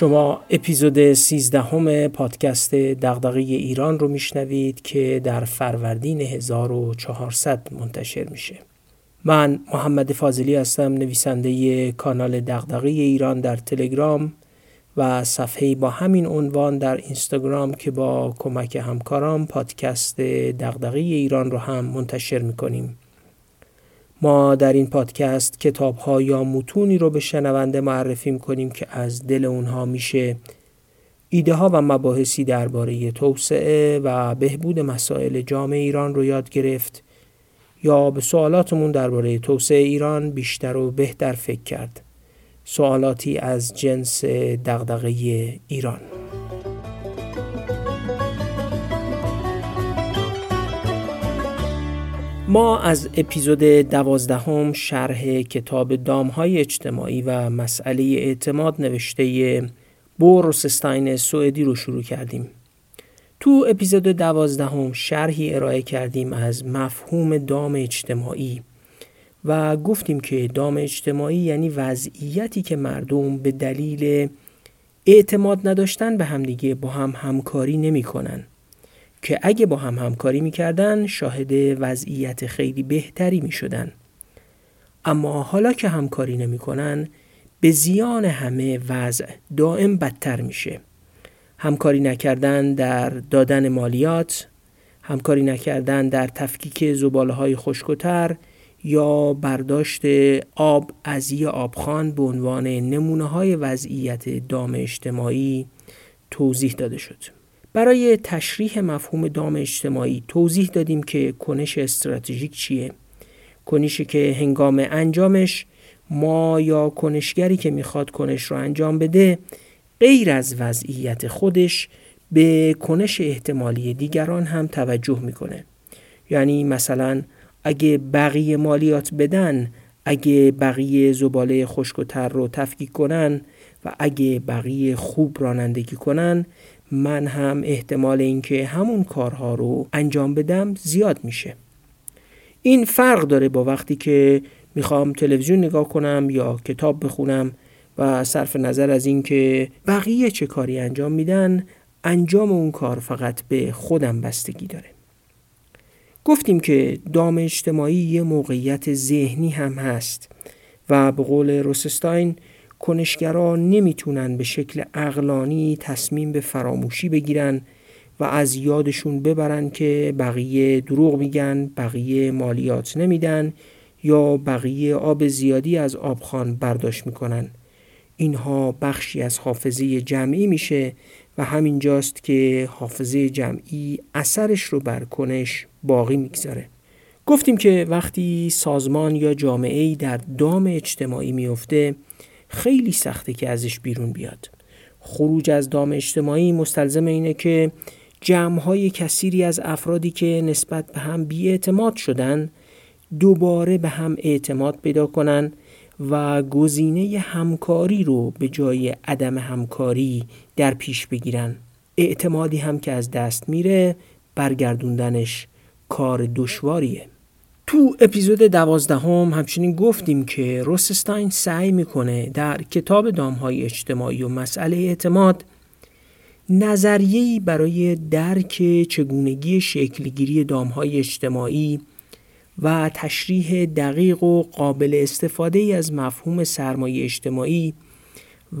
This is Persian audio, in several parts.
شما اپیزود 13 همه پادکست دغدغه ایران رو میشنوید که در فروردین 1400 منتشر میشه. من محمد فاضلی هستم نویسنده کانال دغدغه ایران در تلگرام و صفحه با همین عنوان در اینستاگرام که با کمک همکاران پادکست دغدغه ایران رو هم منتشر می‌کنیم. ما در این پادکست کتاب ها یا متونی رو به شنونده معرفی کنیم که از دل اونها میشه ایده ها و مباحثی درباره توسعه و بهبود مسائل جامعه ایران رو یاد گرفت یا به سوالاتمون درباره توسعه ایران بیشتر و بهتر فکر کرد. سوالاتی از جنس دغدغه ایران. ما از اپیزود دوازدهم شرح کتاب دامهای اجتماعی و مسئله اعتماد نوشته بو روسستاین سوئدی رو شروع کردیم. تو اپیزود دوازدهم شرحی ارائه کردیم از مفهوم دام اجتماعی و گفتیم که دام اجتماعی یعنی وضعیتی که مردم به دلیل اعتماد نداشتن به همدیگه با هم همکاری نمی کنن. که اگه با هم همکاری می‌کردن شاهد وضعیت خیلی بهتری می‌شدن. اما حالا که همکاری نمی‌کنن به زیان همه وضع دائم بدتر میشه. همکاری نکردن در دادن مالیات، همکاری نکردن در تفکیک زباله های خشکتر یا برداشت آب از یه آبخان به عنوان نمونه های وضعیت دام اجتماعی توضیح داده شد. برای تشریح مفهوم دام اجتماعی توضیح دادیم که کنش استراتژیک چیه. کنشی که هنگام انجامش ما یا کنشگری که می‌خواد کنش رو انجام بده غیر از وضعیت خودش به کنش احتمالی دیگران هم توجه می‌کنه. یعنی مثلا اگه بقیه مالیات بدن اگه بقیه زباله خشک و تر رو تفکیک کنن و اگه بقیه خوب رانندگی کنن من هم احتمال اینکه همون کارها رو انجام بدم زیاد میشه. این فرق داره با وقتی که می‌خوام تلویزیون نگاه کنم یا کتاب بخونم و صرف نظر از اینکه بقیه چه کاری انجام میدن انجام اون کار فقط به خودم بستگی داره. گفتیم که دام اجتماعی یه موقعیت ذهنی هم هست و به قول روسستاین کنشگران نمی‌تونن به شکل اقلانی تصمیم به فراموشی بگیرن و از یادشون ببرن که بقیه دروغ میگن بقیه مالیات نمیدن یا بقیه آب زیادی از آبخان برداشت می‌کنن. اینها بخشی از حافظه جمعی میشه و همینجاست که حافظه جمعی اثرش رو بر کنش باقی می‌گذاره. گفتیم که وقتی سازمان یا جامعه در دام اجتماعی میفته خیلی سخته که ازش بیرون بیاد. خروج از دام اجتماعی مستلزم اینه که جمعهای کثیری از افرادی که نسبت به هم بیاعتماد شدن دوباره به هم اعتماد پیدا کنن و گزینه همکاری رو به جای عدم همکاری در پیش بگیرن. اعتمادی هم که از دست میره برگردوندنش کار دشواریه. تو اپیزود دوازدهم همچنین گفتیم که روسستاین سعی می‌کنه در کتاب دامهای اجتماعی و مسئله اعتماد نظریه‌ای برای درک چگونگی شکلگیری دامهای اجتماعی و تشریح دقیق و قابل استفاده از مفهوم سرمایه اجتماعی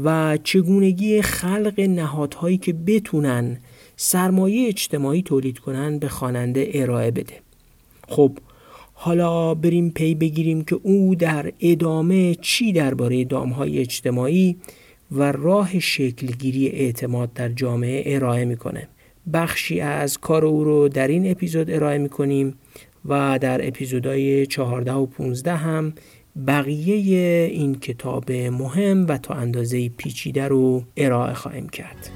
و چگونگی خلق نهادهایی که بتونن سرمایه اجتماعی تولید کنن به خواننده ارائه بده. خب حالا بریم پی بگیریم که او در ادامه چی درباره دامهای اجتماعی و راه شکلگیری اعتماد در جامعه ارائه می‌کنه بخشی از کار او رو در این اپیزود ارائه می‌کنیم و در اپیزودهای 14 و 15 هم بقیه این کتاب مهم و تا اندازه پیچیده رو ارائه خواهیم کرد.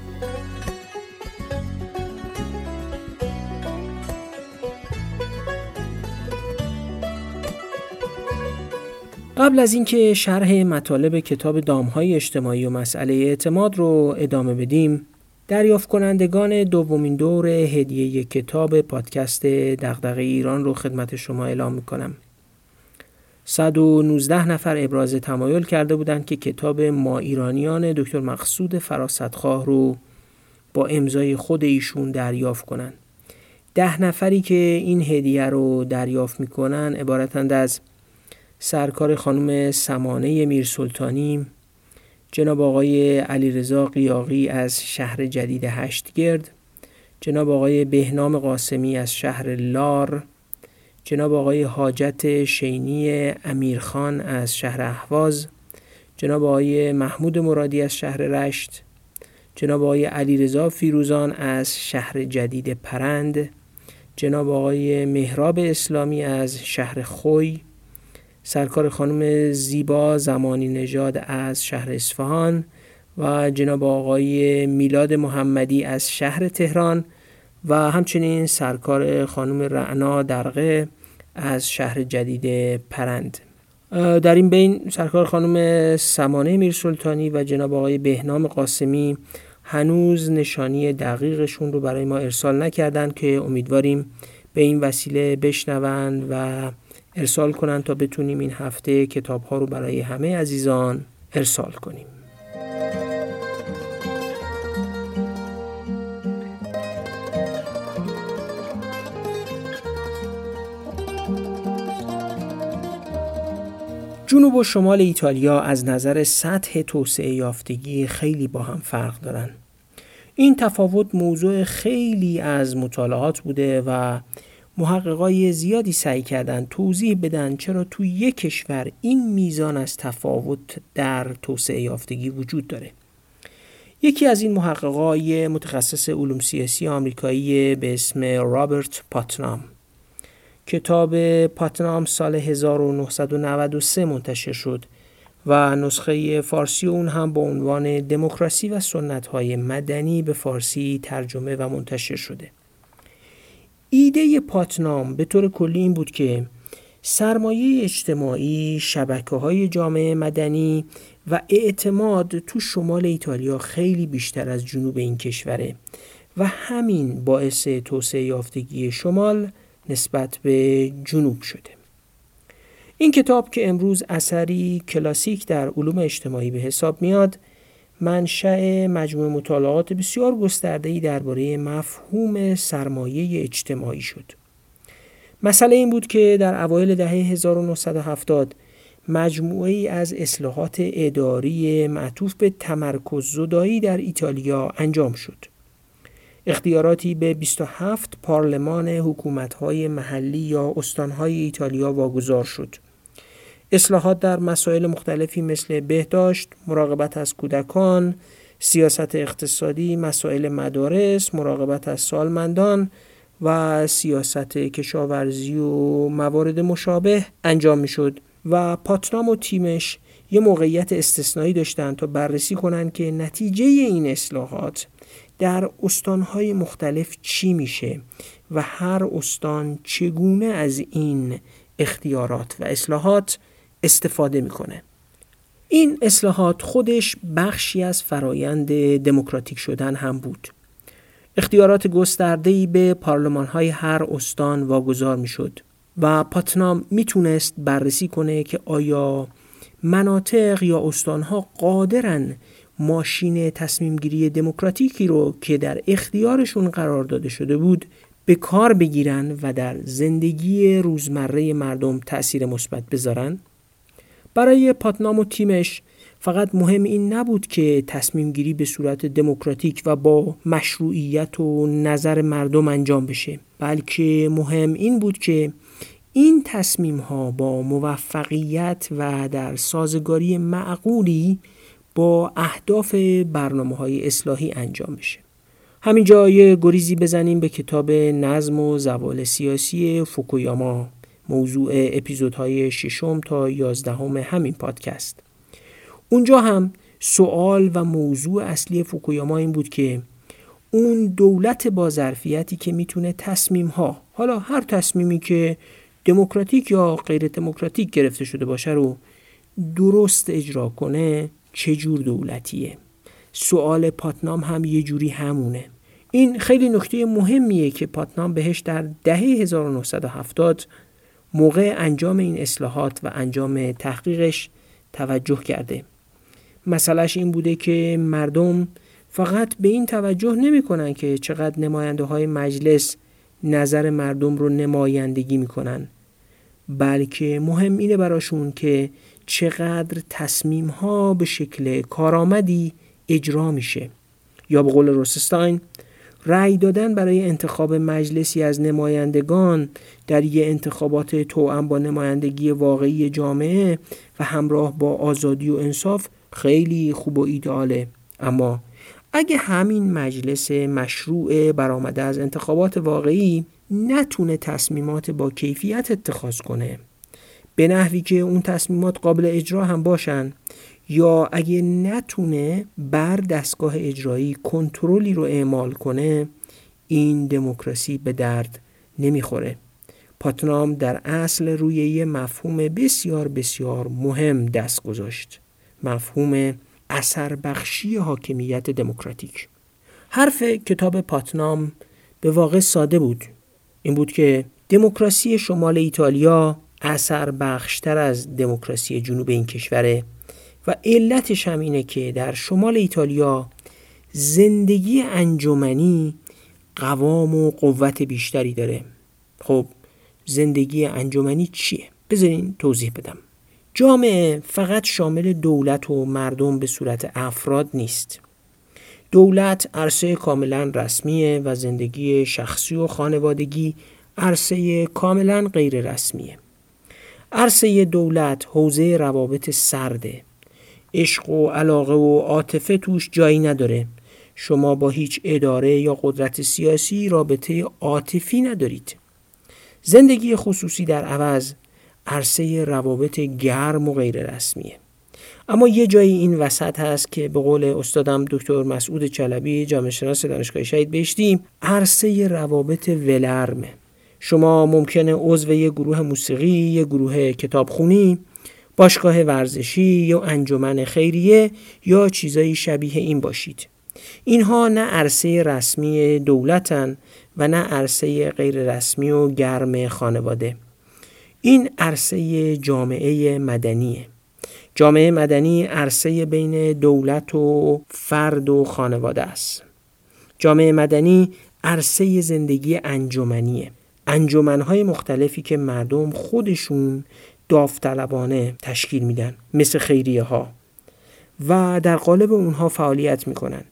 قبل از اینکه شرح مطالب کتاب دامهای اجتماعی و مسئله اعتماد رو ادامه بدیم دریافت کنندگان دومین دور هدیه کتاب پادکست دغدغه ایران رو خدمت شما اعلام می‌کنم 119 نفر ابراز تمایل کرده بودند که کتاب ما ایرانیان دکتر مقصود فراستخواه رو با امضای خود ایشون دریافت کنند. ده نفری که این هدیه رو دریافت می‌کنن عبارتند از سرکار خانم سمانه میرسلطانی جناب آقای علیرضا قیاقی از شهر جدید هشتگرد جناب آقای بهنام قاسمی از شهر لار جناب آقای حاجت شینی امیرخان از شهر اهواز جناب آقای محمود مرادی از شهر رشت جناب آقای علیرضا فیروزان از شهر جدید پرند جناب آقای مهراب اسلامی از شهر خوی سرکار خانم زیبا زمانی نژاد از شهر اصفهان و جناب آقای میلاد محمدی از شهر تهران و همچنین سرکار خانم رعنا درقه از شهر جدید پرند. در این بین سرکار خانم سمانه میرسلطانی و جناب آقای بهنام قاسمی هنوز نشانی دقیقشون رو برای ما ارسال نکردن که امیدواریم به این وسیله بشنوند و ارسال کنند تا بتونیم این هفته کتاب ها رو برای همه عزیزان ارسال کنیم جنوب و شمال ایتالیا از نظر سطح توسعه یافتگی خیلی با هم فرق دارن. این تفاوت موضوع خیلی از مطالعات بوده و محققای زیادی سعی کردن توضیح بدن چرا توی یک کشور این میزان از تفاوت در توسعه یافتگی وجود داره. یکی از این محققای متخصص علوم سیاسی آمریکایی به اسم رابرت پاتنام کتاب پاتنام سال 1993 منتشر شد و نسخه فارسی اون هم با عنوان دموکراسی و های مدنی به فارسی ترجمه و منتشر شده. ایده پاتنام به طور کلی این بود که سرمایه اجتماعی، شبکه های جامعه مدنی و اعتماد تو شمال ایتالیا خیلی بیشتر از جنوب این کشوره و همین باعث توسعه یافتگی شمال نسبت به جنوب شده. این کتاب که امروز اثری کلاسیک در علوم اجتماعی به حساب میاد منشأ مجموع مطالعات بسیار گسترده‌ای درباره مفهوم سرمایه اجتماعی شد. مسئله این بود که در اوایل دهه 1970 مجموعه از اصلاحات اداری معطوف به تمرکز زدایی در ایتالیا انجام شد. اختیاراتی به 27 پارلمان حکومت‌های محلی یا استانهای ایتالیا واگذار شد. اصلاحات در مسائل مختلفی مثل بهداشت، مراقبت از کودکان، سیاست اقتصادی، مسائل مدارس، مراقبت از سالمندان و سیاست کشاورزی و موارد مشابه انجام می شد و پاتنام و تیمش یه موقعیت استثنایی داشتند تا بررسی کنند که نتیجه این اصلاحات در استانهای مختلف چی میشه و هر استان چگونه از این اختیارات و اصلاحات استفاده می‌کنه. این اصلاحات خودش بخشی از فرایند دموکراتیک شدن هم بود. اختیارات گسترده‌ای به پارلمان‌های هر استان واگذار می‌شد و پاتنام می‌تونست بررسی کنه که آیا مناطق یا استانها قادرن ماشین تصمیم گیری دموکراتیکی رو که در اختیارشون قرار داده شده بود به کار بگیرن و در زندگی روزمره مردم تأثیر مثبت بذارن؟ برای پاتنام و تیمش فقط مهم این نبود که تصمیم گیری به صورت دموکراتیک و با مشروعیت و نظر مردم انجام بشه. بلکه مهم این بود که این تصمیم ها با موفقیت و در سازگاری معقولی با اهداف برنامه های اصلاحی انجام بشه. همینجا یه گریزی بزنیم به کتاب نظم و زوال سیاسی فوکویاما. موضوع اپیزودهای ششم تا یازدهم همین پادکست. اونجا هم سوال و موضوع اصلی فوکویاما این بود که اون دولت با ظرفیتی که می‌تونه تصمیم ها حالا هر تصمیمی که دموکراتیک یا غیر دموکراتیک گرفته شده باشه رو درست اجرا کنه چه جور دولتیه؟ سوال پاتنام هم یه جوری همونه. این خیلی نکته مهمیه که پاتنام بهش در دهه 1970 موقع انجام این اصلاحات و انجام تحقیقش توجه کرده. مسئلهش این بوده که مردم فقط به این توجه نمی کنن که چقدر نماینده های مجلس نظر مردم رو نمایندگی می‌کنن. بلکه مهم اینه براشون که چقدر تصمیم ها به شکل کارآمدی اجرا میشه. یا به قول روسستاین رأی دادن برای انتخاب مجلسی از نمایندگان در یه انتخابات توأم با نمایندگی واقعی جامعه و همراه با آزادی و انصاف خیلی خوب و ایداله اما اگه همین مجلس مشروع برآمده از انتخابات واقعی نتونه تصمیمات با کیفیت اتخاذ کنه. به نحوی که اون تصمیمات قابل اجرا هم باشن یا اگه نتونه بر دستگاه اجرایی کنترلی رو اعمال کنه این دموکراسی به درد نمی‌خوره. پاتنام در اصل روی یه مفهوم بسیار بسیار مهم دست گذاشت. مفهوم اثر بخشی حاکمیت دموکراتیک. حرف کتاب پاتنام به واقع ساده بود. این بود که دموکراسی شمال ایتالیا اثر بخشتر از دموکراسی جنوب این کشوره و علتش هم اینه که در شمال ایتالیا زندگی انجمنی قوام و قوت بیشتری داره. خب زندگی انجمنی چیه؟ بذارین توضیح بدم. جامعه فقط شامل دولت و مردم به صورت افراد نیست. دولت عرصه کاملا رسمیه و زندگی شخصی و خانوادگی عرصه کاملا غیر رسمیه. عرصه دولت حوزه روابط سرده. عشق و علاقه و عاطفه توش جایی نداره. شما با هیچ اداره یا قدرت سیاسی رابطه عاطفی ندارید. زندگی خصوصی در عوض عرصه روابط گرم و غیر رسمیه. اما یه جایی این وسط هست که به قول استادم دکتر مسعود چلبی جامعه شناس دانشگاه شهید بهشتی عرصه روابط ولرمه. شما ممکنه عضو یه گروه موسیقی، یه گروه کتابخونی، باشگاه ورزشی یا انجمن خیریه یا چیزایی شبیه این باشید. اینها نه عرصه رسمی دولتن و نه عرصه غیر رسمی و گرم خانواده. این عرصه جامعه مدنیه. جامعه مدنی عرصه بین دولت و فرد و خانواده است. جامعه مدنی عرصه زندگی انجمنیه. انجمنهای مختلفی که مردم خودشون داوطلبانه تشکیل میدن مثل خیریه ها و در قالب اونها فعالیت می‌کنن.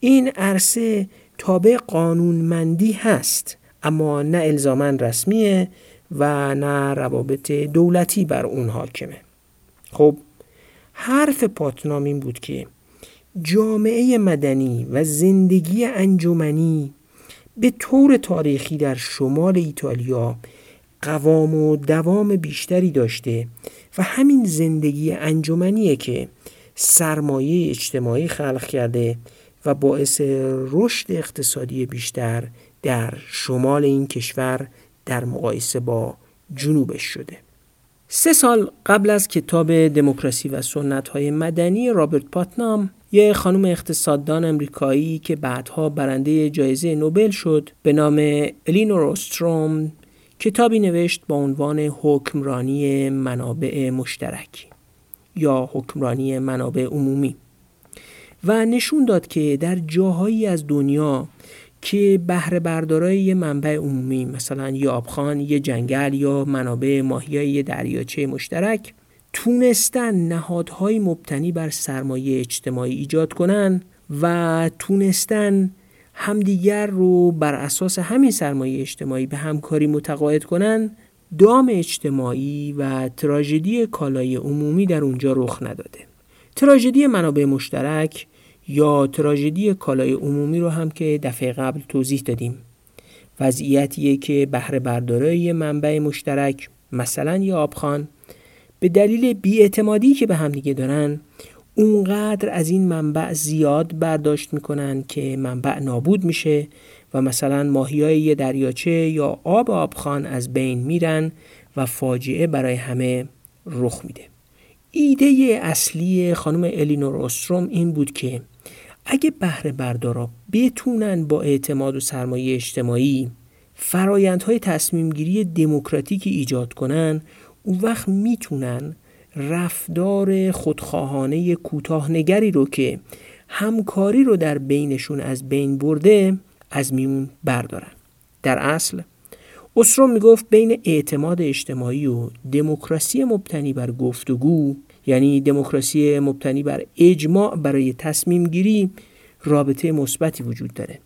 این عرصه تابع قانونمندی هست اما نه الزاما رسمیه و نه روابط دولتی بر اون حاکمه. خب حرف پاتنام این بود که جامعه مدنی و زندگی انجمنی به طور تاریخی در شمال ایتالیا قوام و دوام بیشتری داشته و همین زندگی انجمنیه که سرمایه اجتماعی خلق کرده و باعث رشد اقتصادی بیشتر در شمال این کشور در مقایسه با جنوبش شده. سه سال قبل از کتاب دموکراسی و سنت های مدنی رابرت پاتنام یه خانم اقتصاددان امریکایی که بعدها برنده جایزه نوبل شد به نام الینور استروم کتابی نوشت با عنوان حکمرانی منابع مشترک یا حکمرانی منابع عمومی و نشون داد که در جاهایی از دنیا که بهره بردارای یه منبع عمومی مثلا یه آبخان، یه جنگل یا منابع ماهیای یه دریاچه مشترک تونستن نهادهای مبتنی بر سرمایه اجتماعی ایجاد کنن و تونستن همدیگر رو بر اساس همین سرمایه اجتماعی به همکاری متقاعد کنن دام اجتماعی و تراژدی کالای عمومی در اونجا رخ نداده. تراژدی منابع مشترک یا تراژدی کالای عمومی رو هم که دفعه قبل توضیح دادیم. وضعیتیه که بهره بردارای منبع مشترک مثلا یا آبخان به دلیل بیاعتمادی که به همدیگه دارن اونقدر از این منبع زیاد برداشت می‌کنن که منبع نابود میشه و مثلا ماهی های یه دریاچه یا آب آبخان از بین میرن و فاجعه برای همه رخ میده. ایده اصلی خانم الینور استروم این بود که اگه بهره بردارا بتونن با اعتماد و سرمایه اجتماعی فرایندهای تصمیم گیری دموکراتیکی ایجاد کنن اون وقت می‌تونن رفتار خودخواهانه کوتاهنگری رو که همکاری رو در بینشون از بین برده از میون بردارن. در اصل اسرو می‌گفت بین اعتماد اجتماعی و دموکراسی مبتنی بر گفتگو یعنی دموکراسی مبتنی بر اجماع برای تصمیم گیری رابطه مثبتی وجود داره.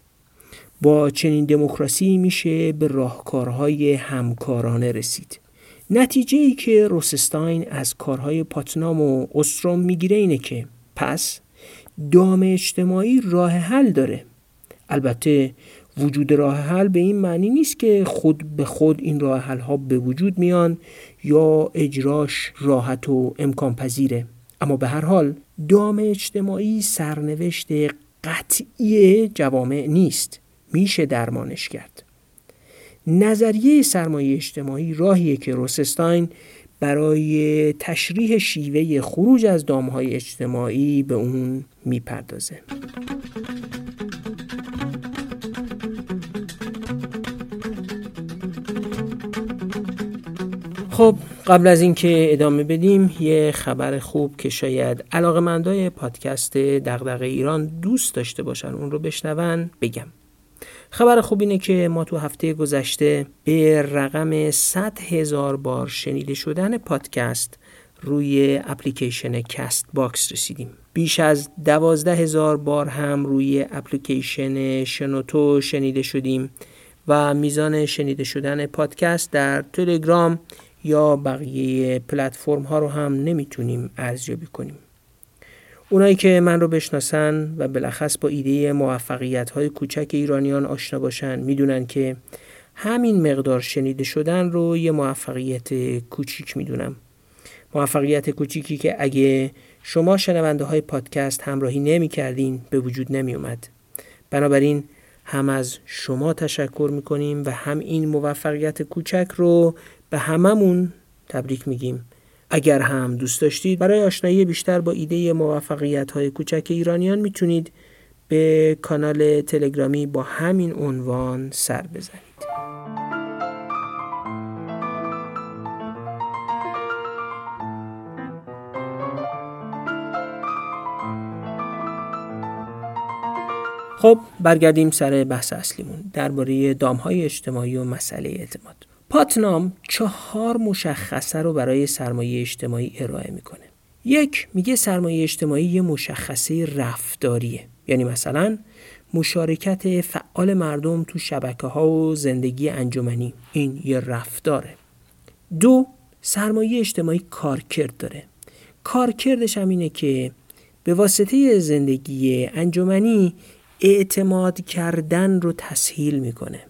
با چنین دموکراسی میشه به راهکارهای همکارانه رسید. نتیجه ای که روسستاین از کارهای پاتنام و استروم می‌گیره اینه که پس دام اجتماعی راه حل داره. البته وجود راه حل به این معنی نیست که خود به خود این راه حل ها به وجود میان یا اجراش راحت و امکان پذیره. اما به هر حال دام اجتماعی سرنوشت قطعی جوامع نیست. میشه درمانش کرد. نظریه سرمایه اجتماعی راهیه که روسستاین برای تشریح شیوه خروج از دامهای اجتماعی به اون می‌پردازه. خب قبل از اینکه ادامه بدیم یه خبر خوب که شاید علاقمندای پادکست دغدغه ایران دوست داشته باشن اون رو بشنون بگم. خبر خوب اینه که ما تو هفته گذشته به رقم 100 هزار بار شنیده شدن پادکست روی اپلیکیشن Castbox رسیدیم. بیش از دوازده هزار بار هم روی اپلیکیشن شنوتو شنیده شدیم و میزان شنیده شدن پادکست در تلگرام یا بقیه پلتفرم ها رو هم نمی‌تونیم ارزیابی کنیم. اونایی که من رو بشناسن و بالاخص با ایده موفقیت های کوچک ایرانیان آشنا باشن می‌دونن که همین مقدار شنیده شدن رو یه موفقیت کوچیک می‌دونم. موفقیت کوچیکی که اگه شما شنونده های پادکست همراهی نمی کردین به وجود نمی اومد بنابراین هم از شما تشکر می‌کنیم و هم این موفقیت کوچک رو به هممون تبریک میگیم. اگر هم دوست داشتید برای آشنایی بیشتر با ایده موفقیت های کوچک ایرانیان می‌تونید به کانال تلگرامی با همین عنوان سر بزنید. خب برگردیم سر بحث اصلیمون. درباره دامهای اجتماعی و مسئله اعتماد. پاتنام چهار مشخصه رو برای سرمایه اجتماعی ارائه می‌کنه. یک میگه سرمایه اجتماعی یه مشخصه رفتاریه. یعنی مثلا مشارکت فعال مردم تو شبکه ها و زندگی انجمنی. این یه رفتاره. دو سرمایه اجتماعی کارکرد داره. کارکردش هم اینه که به واسطه زندگی انجمنی اعتماد کردن رو تسهیل می‌کنه.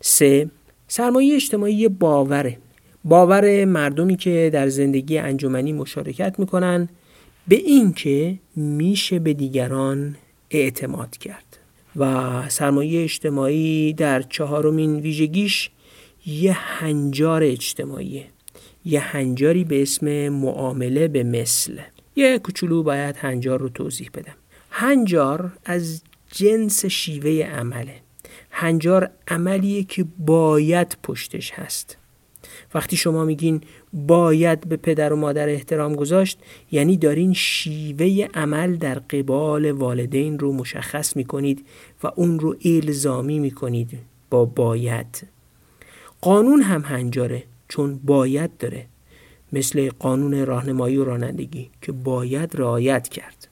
سه سرمایه اجتماعی یه باوره. باور مردمی که در زندگی انجمنی مشارکت می‌کنن به اینکه میشه به دیگران اعتماد کرد. و سرمایه اجتماعی در چهارمین ویژگیش یه هنجار اجتماعیه. یه هنجاری به اسم معامله به مثل. یه کوچولو باید هنجار رو توضیح بدم. هنجار از جنس شیوه عمله. هنجار عملیه که باید پشتش هست. وقتی شما میگین باید به پدر و مادر احترام گذاشت یعنی دارین شیوه عمل در قبال والدین رو مشخص می‌کنید و اون رو الزامی می‌کنید با باید. قانون هم هنجاره چون باید داره. مثل قانون راهنمایی و رانندگی که باید رعایت کرد.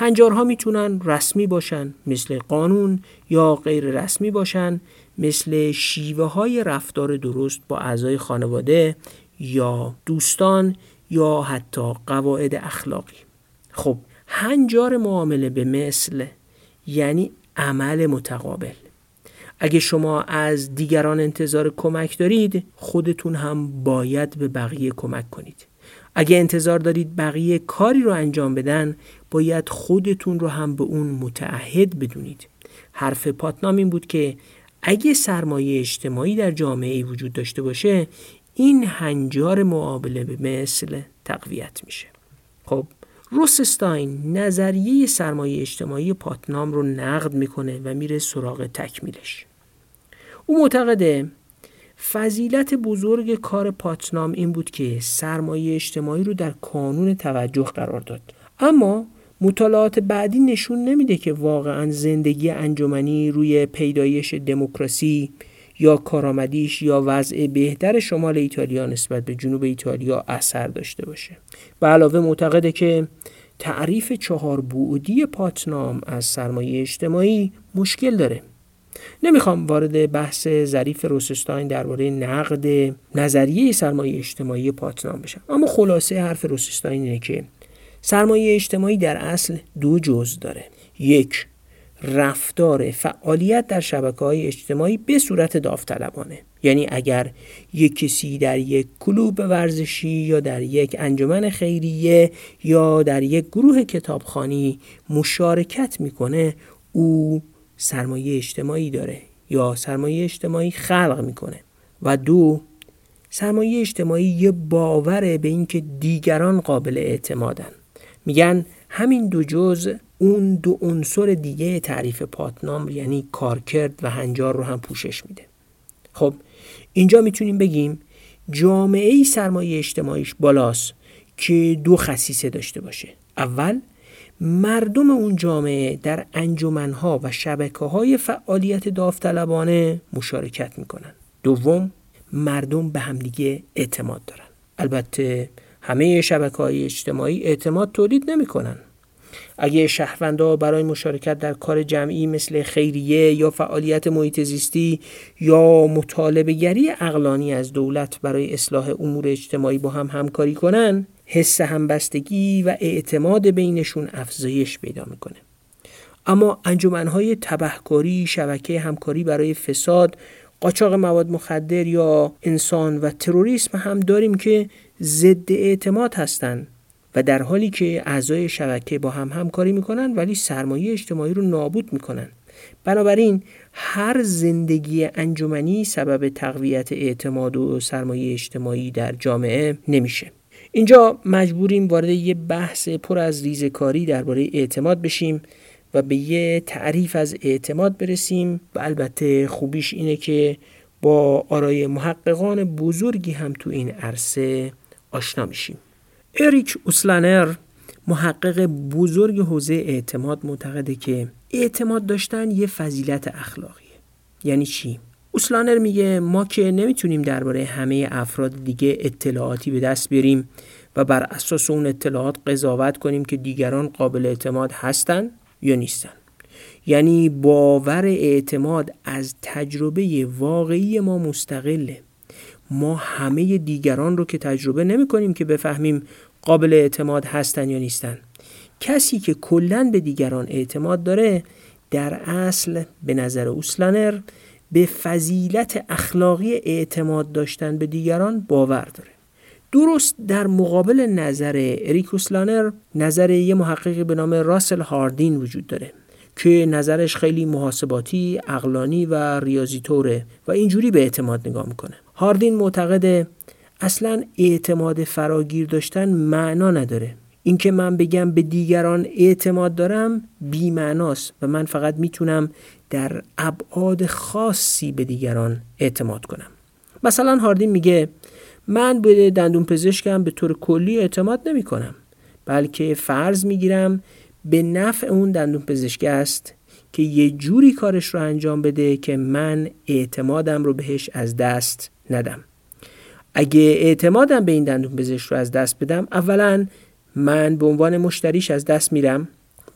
هنجارها می‌تونن رسمی باشن مثل قانون یا غیر رسمی باشن مثل شیوه های رفتار درست با اعضای خانواده یا دوستان یا حتی قواعد اخلاقی. خب هنجار معامله به مثل یعنی عمل متقابل. اگه شما از دیگران انتظار کمک دارید خودتون هم باید به بقیه کمک کنید. اگه انتظار دارید بقیه کاری رو انجام بدن باید خودتون رو هم به اون متعهد بدونید. حرف پاتنام این بود که اگه سرمایه اجتماعی در جامعه وجود داشته باشه این هنجار معابله به مثل تقویت میشه. خب روسستاین نظریه سرمایه اجتماعی پاتنام رو نقد می‌کنه و میره سراغ تکمیلش. او معتقده فضیلت بزرگ کار پاتنام این بود که سرمایه اجتماعی رو در کانون توجه قرار داد. اما مطالعات بعدی نشون نمیده که واقعا زندگی انجمنی روی پیدایش دموکراسی یا کارآمدیش یا وضع بهتر شمال ایتالیا نسبت به جنوب ایتالیا اثر داشته باشه. به علاوه معتقده که تعریف چهار بعدی پاتنام از سرمایه اجتماعی مشکل داره. نمی‌خوام وارد بحث ظریف روسستاین درباره نقد نظریه سرمایه اجتماعی پاتنام بشم اما خلاصه حرف روسستاین اینه که سرمایه اجتماعی در اصل دو جز داره. یک رفتار فعالیت در شبکه های اجتماعی به صورت داوطلبانه. یعنی اگر یک کسی در یک کلوب ورزشی یا در یک انجمن خیریه یا در یک گروه کتابخانی مشارکت می‌کنه او سرمایه اجتماعی داره یا سرمایه اجتماعی خلق می‌کنه. و دو سرمایه اجتماعی یه باوره به اینکه دیگران قابل اعتمادن. میگن همین دو جز اون دو عنصر دیگه تعریف پاتنام یعنی کارکرد و هنجار رو هم پوشش میده. خب اینجا می‌تونیم بگیم جامعه ای سرمایه اجتماعیش بالاست که دو خصیصه داشته باشه. اول مردم اون جامعه در انجمنها و شبکه های فعالیت داوطلبانه مشارکت می‌کنن. دوم مردم به همدیگه اعتماد دارن. البته همه شبکه های اجتماعی اعتماد تولید نمی‌کنن. اگه شهروندا برای مشارکت در کار جمعی مثل خیریه یا فعالیت محیط زیستی یا مطالبه گری اقلانی از دولت برای اصلاح امور اجتماعی با هم همکاری کنن حس همبستگی و اعتماد بینشون افزایش پیدا می‌کنه. اما انجمنهای تبهکاری شبکه همکاری برای فساد قاچاق مواد مخدر یا انسان و تروریسم هم داریم که ضد اعتماد هستند و در حالی که اعضای شبکه با هم همکاری می‌کنن ولی سرمایه اجتماعی رو نابود می‌کنن. بنابراین هر زندگی انجمنی سبب تقویت اعتماد و سرمایه اجتماعی در جامعه نمیشه. اینجا مجبوریم وارد یه بحث پر از ریزکاری درباره اعتماد بشیم. و به یه تعریف از اعتماد برسیم و البته خوبیش اینه که با آرای محققان بزرگی هم تو این عرصه آشنا میشیم. اریک اوسلانر محقق بزرگ حوزه اعتماد معتقده که اعتماد داشتن یه فضیلت اخلاقیه. یعنی چی؟ اوسلانر میگه ما که نمی‌تونیم درباره همه افراد دیگه اطلاعاتی به دست بیاریم و بر اساس اون اطلاعات قضاوت کنیم که دیگران قابل اعتماد هستن یا نیستن. یعنی باور اعتماد از تجربه واقعی ما مستقله. ما همه دیگران رو که تجربه نمی کنیم که بفهمیم قابل اعتماد هستن یا نیستن. کسی که کلا به دیگران اعتماد داره در اصل به نظر اوسلانر به فضیلت اخلاقی اعتماد داشتن به دیگران باور داره. درست در مقابل نظر اریک اوسلانر نظر یه محققی به نام راسل هاردین وجود داره که نظرش خیلی محاسباتی، اقلانی و ریاضی طوره و اینجوری به اعتماد نگاه می‌کنه. هاردین معتقده اصلا اعتماد فراگیر داشتن معنا نداره. اینکه من بگم به دیگران اعتماد دارم بیمعناست و من فقط می‌تونم در ابعاد خاصی به دیگران اعتماد کنم. مثلا هاردین میگه من به دندون پزشکم به طور کلی اعتماد نمی کنم بلکه فرض می‌گیرم به نفع اون دندون پزشک است که یه جوری کارش رو انجام بده که من اعتمادم رو بهش از دست ندم. اگه اعتمادم به این دندون پزشک رو از دست بدم اولا من به عنوان مشتریش از دست میرم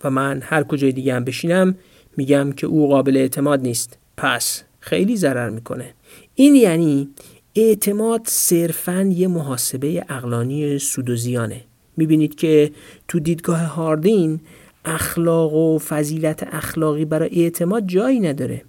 و من هر کجای دیگه هم بشینم میگم که او قابل اعتماد نیست. پس خیلی ضرر می‌کنه. این یعنی اعتماد صرفا یه محاسبه اقلانی سود و زیانه. می‌بینید که تو دیدگاه هاردین اخلاق و فضیلت اخلاقی برای اعتماد جایی نداره.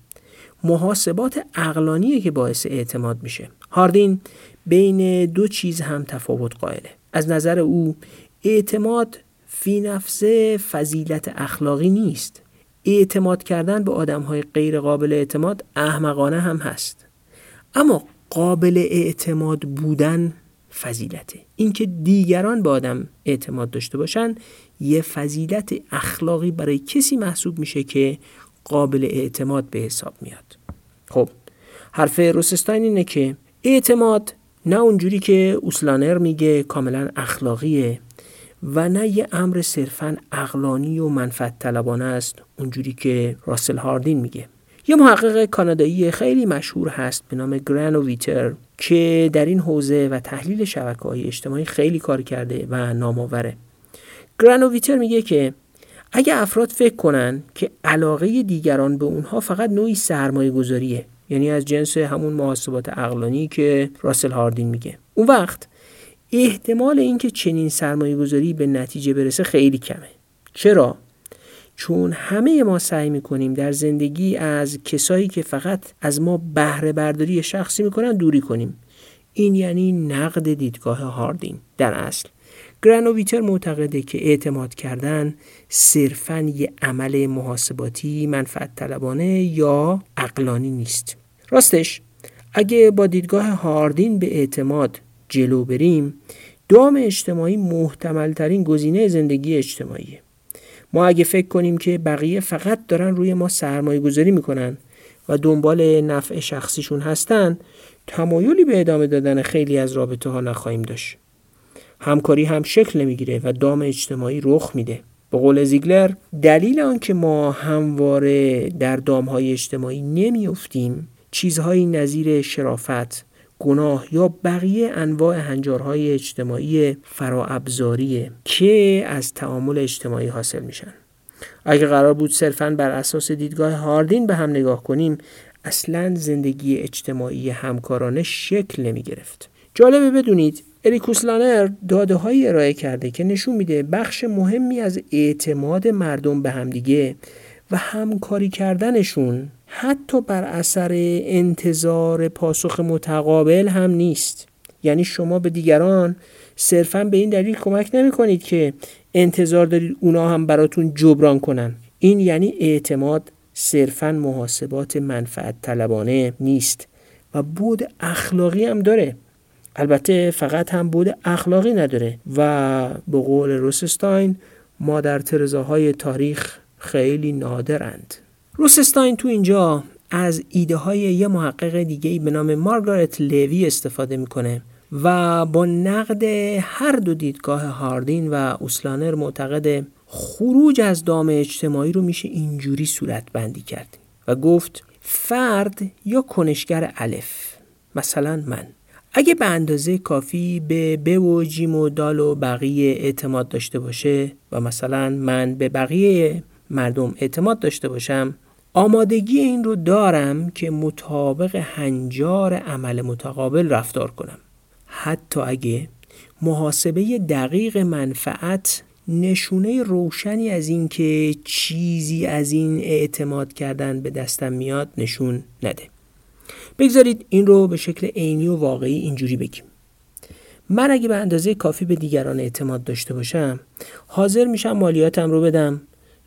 محاسبات اقلانیه که باعث اعتماد میشه. هاردین بین دو چیز هم تفاوت قائله. از نظر او اعتماد فی نفسه فضیلت اخلاقی نیست. اعتماد کردن به آدم های غیر قابل اعتماد احمقانه هم هست. اما قابل اعتماد بودن فضیلته. اینکه دیگران به آدم اعتماد داشته باشن یه فضیلت اخلاقی برای کسی محسوب میشه که قابل اعتماد به حساب میاد. خب حرف روسستاین اینه که اعتماد نه اونجوری که اوسلانر میگه کاملا اخلاقیه و نه یه امر صرفا اقلانی و منفعت طلبانه است اونجوری که راسل هاردین میگه. یه محقق کانادایی خیلی مشهور هست به نام گرانو ویتر که در این حوزه و تحلیل شبکه های اجتماعی خیلی کار کرده و نامآوره. گرانو ویتر میگه که اگه افراد فکر کنن که علاقه دیگران به اونها فقط نوعی سرمایه گذاریه یعنی از جنس همون محاسبات اقلانی که راسل هاردین میگه. اون وقت احتمال اینکه چنین سرمایه گذاری به نتیجه برسه خیلی کمه. چرا؟ چون همه ما سعی می‌کنیم در زندگی از کسایی که فقط از ما بهره برداری شخصی می‌کنن دوری کنیم. این یعنی نقد دیدگاه هاردین در اصل. گرانوویتر معتقده که اعتماد کردن صرفا یه عمل محاسباتی منفعت طلبانه یا اقلانی نیست. راستش اگه با دیدگاه هاردین به اعتماد جلو بریم دام اجتماعی محتمل ترین گزینه زندگی اجتماعیه. ما اگه فکر کنیم که بقیه فقط دارن روی ما سرمایه گذاری می‌کنن و دنبال نفع شخصیشون هستن تمایلی به ادامه دادن خیلی از رابطه ها نخواهیم داشت. همکاری هم شکل نمی‌گیره و دام اجتماعی رخ میده. به قول زیگلر دلیل آنکه ما همواره در دامهای اجتماعی نمیافتیم چیزهایی نظیر شرافت گناه یا بقیه انواع هنجارهای اجتماعی فراابزاریه که از تعامل اجتماعی حاصل میشن. اگه قرار بود صرفا بر اساس دیدگاه هاردین به هم نگاه کنیم اصلا زندگی اجتماعی همکارانه شکل نمی گرفت جالبه بدونید اریکوس لانر داده هایی ارائه کرده که نشون میده بخش مهمی از اعتماد مردم به همدیگه و همکاری کردنشون حتی بر اثر انتظار پاسخ متقابل هم نیست. یعنی شما به دیگران صرفا به این دلیل کمک نمی کنید که انتظار دارید اونا هم براتون جبران کنن. این یعنی اعتماد صرفا محاسبات منفعت طلبانه نیست و بود اخلاقی هم داره. البته فقط هم بود اخلاقی نداره و به قول روسستاین مادر ترزاهای تاریخ خیلی نادرند. روسستاین تو اینجا از ایده های یه محقق دیگه به نام مارگارت لیوی استفاده می‌کنه و با نقد هر دو دیدگاه هاردین و اوسلانر معتقد خروج از دام اجتماعی رو میشه اینجوری صورت بندی کرد و گفت فرد یا کنشگر الف مثلا من. اگه به اندازه کافی به ب و جیم و دال و بقیه اعتماد داشته باشه و مثلا من به بقیه مردم اعتماد داشته باشم آمادگی این رو دارم که مطابق هنجار عمل متقابل رفتار کنم. حتی اگه محاسبه دقیق منفعت نشونه روشنی از اینکه چیزی از این اعتماد کردن به دستم میاد نشون نده. بگذارید این رو به شکل عینی و واقعی اینجوری بگیم. من اگه به اندازه کافی به دیگران اعتماد داشته باشم حاضر میشم مالیاتم رو بدم.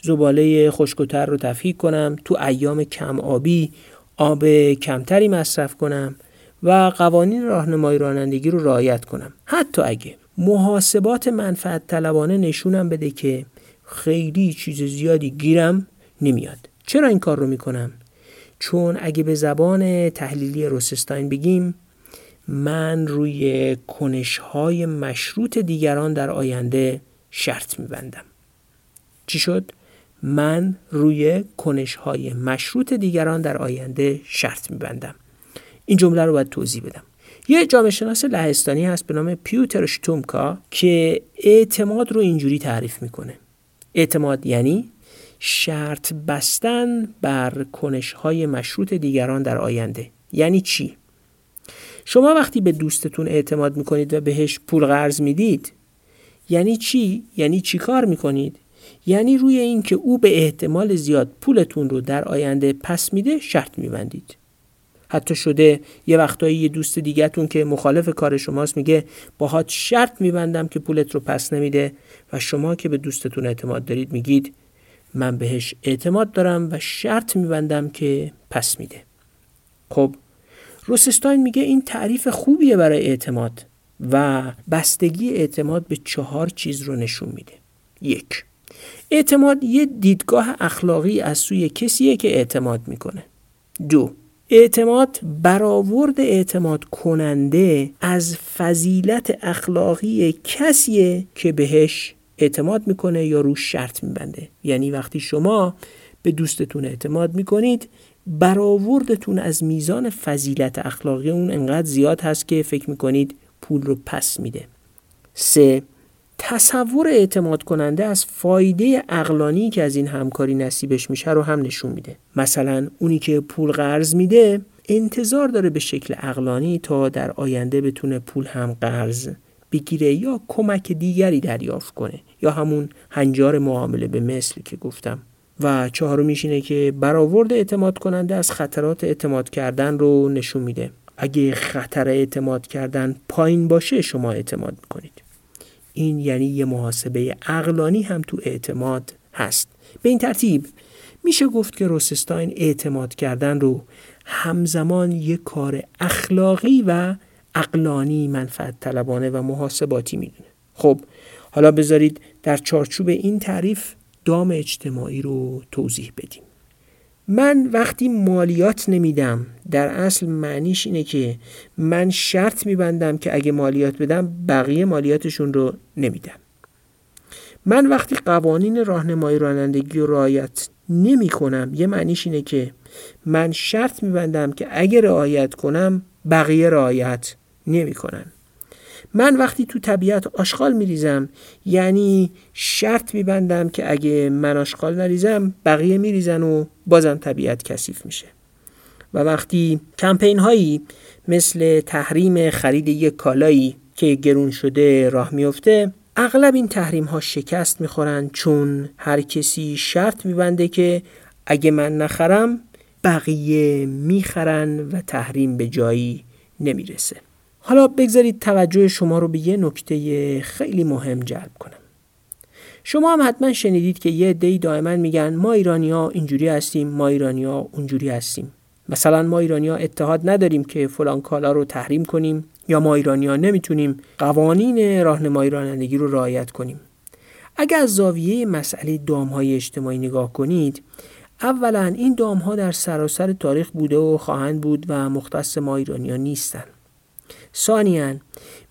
زباله خشکتر رو تفکیک کنم تو ایام کم آبی آب کمتری مصرف کنم و قوانین راهنمایی رانندگی رو رعایت کنم. حتی اگه محاسبات منفعت طلبانه نشونم بده که خیلی چیز زیادی گیرم نمیاد. چرا این کار رو می‌کنم؟ چون اگه به زبان تحلیلی روسستاین بگیم من روی کنشهای مشروط دیگران در آینده شرط میبندم. چی شد؟ من روی کنشهای مشروط دیگران در آینده شرط میبندم این جمله رو باید توضیح بدم یه جامعه شناس لهستانی هست به نام پیوتر شتومکا که اعتماد رو اینجوری تعریف می‌کنه اعتماد یعنی شرط بستن بر کنش های مشروط دیگران در آینده یعنی چی؟ شما وقتی به دوستتون اعتماد می‌کنید و بهش پول قرض می‌دید یعنی چی؟ یعنی چی کار می‌کنید؟ یعنی روی اینکه او به احتمال زیاد پولتون رو در آینده پس میده شرط میبندید. حتی شده یه وقتایی یه دوست دیگهتون که مخالف کار شماست میگه باهات شرط میبندم که پولت رو پس نمیده و شما که به دوستتون اعتماد دارید میگید من بهش اعتماد دارم و شرط میبندم که پس میده. خب روسستاین میگه این تعریف خوبیه برای اعتماد و بستگی اعتماد به چهار چیز رو نشون میده. یک اعتماد یه دیدگاه اخلاقی از سوی کسیه که اعتماد می‌کنه. دو اعتماد برآورد اعتماد کننده از فضیلت اخلاقی کسیه که بهش اعتماد می‌کنه یا روش شرط میبنده. یعنی وقتی شما به دوستتون اعتماد می‌کنید برآوردتون از میزان فضیلت اخلاقی اون انقدر زیاد هست که فکر می‌کنید پول رو پس میده. سه تصور اعتماد کننده از فایده اقلانی که از این همکاری نصیبش میشه رو هم نشون میده. مثلا اونی که پول قرض میده انتظار داره به شکل اقلانی تا در آینده بتونه پول هم قرض بگیره یا کمک دیگری دریافت کنه. یا همون هنجار معامله به مثل که گفتم. و چهارمیش اینه که برآورد اعتماد کننده از خطرات اعتماد کردن رو نشون میده. اگه خطر اعتماد کردن پایین باشه شما اعتماد می‌کنید. این یعنی یه محاسبه اقلانی هم تو اعتماد هست. به این ترتیب میشه گفت که روسستاین اعتماد کردن رو همزمان یک کار اخلاقی و اقلانی منفعت طلبانه و محاسباتی می‌دونه. خب حالا بذارید در چارچوب این تعریف دام اجتماعی رو توضیح بدیم. من وقتی مالیات نمیدم در اصل معنیش اینه که من شرط میبندم که اگه مالیات بدم بقیه مالیاتشون رو نمیدم. من وقتی قوانین راهنمایی رانندگی رو رعایت نمی کنم یه معنیش اینه که من شرط میبندم که اگه رعایت کنم بقیه رعایت نمی‌کنن. من وقتی تو طبیعت آشغال میریزم یعنی شرط میبندم که اگه من آشغال نریزم بقیه میریزن و بازم طبیعت کثیف میشه. و وقتی کمپین هایی مثل تحریم خرید یک کالایی که گرون شده راه میفته اغلب این تحریم ها شکست می‌خورن چون هر کسی شرط میبنده که اگه من نخرم بقیه می‌خرن و تحریم به جایی نمی‌رسه. حالا بگذارید توجه شما رو به یه نکته خیلی مهم جلب کنم. شما هم حتما شنیدید که یه دی دائما میگن ما ایرانیا اینجوری هستیم ما ایرانیا اونجوری هستیم. مثلا ما ایرانیا اتحاد نداریم که فلان کالا رو تحریم کنیم یا ما ایرانیا نمی‌تونیم قوانین راهنمایی رانندگی رو رعایت کنیم. اگر از زاویه مسئله های اجتماعی نگاه کنید اولا این ها در سراسر تاریخ بوده و خواهند بود و مختص ما ایرانیا نیستند ثانیا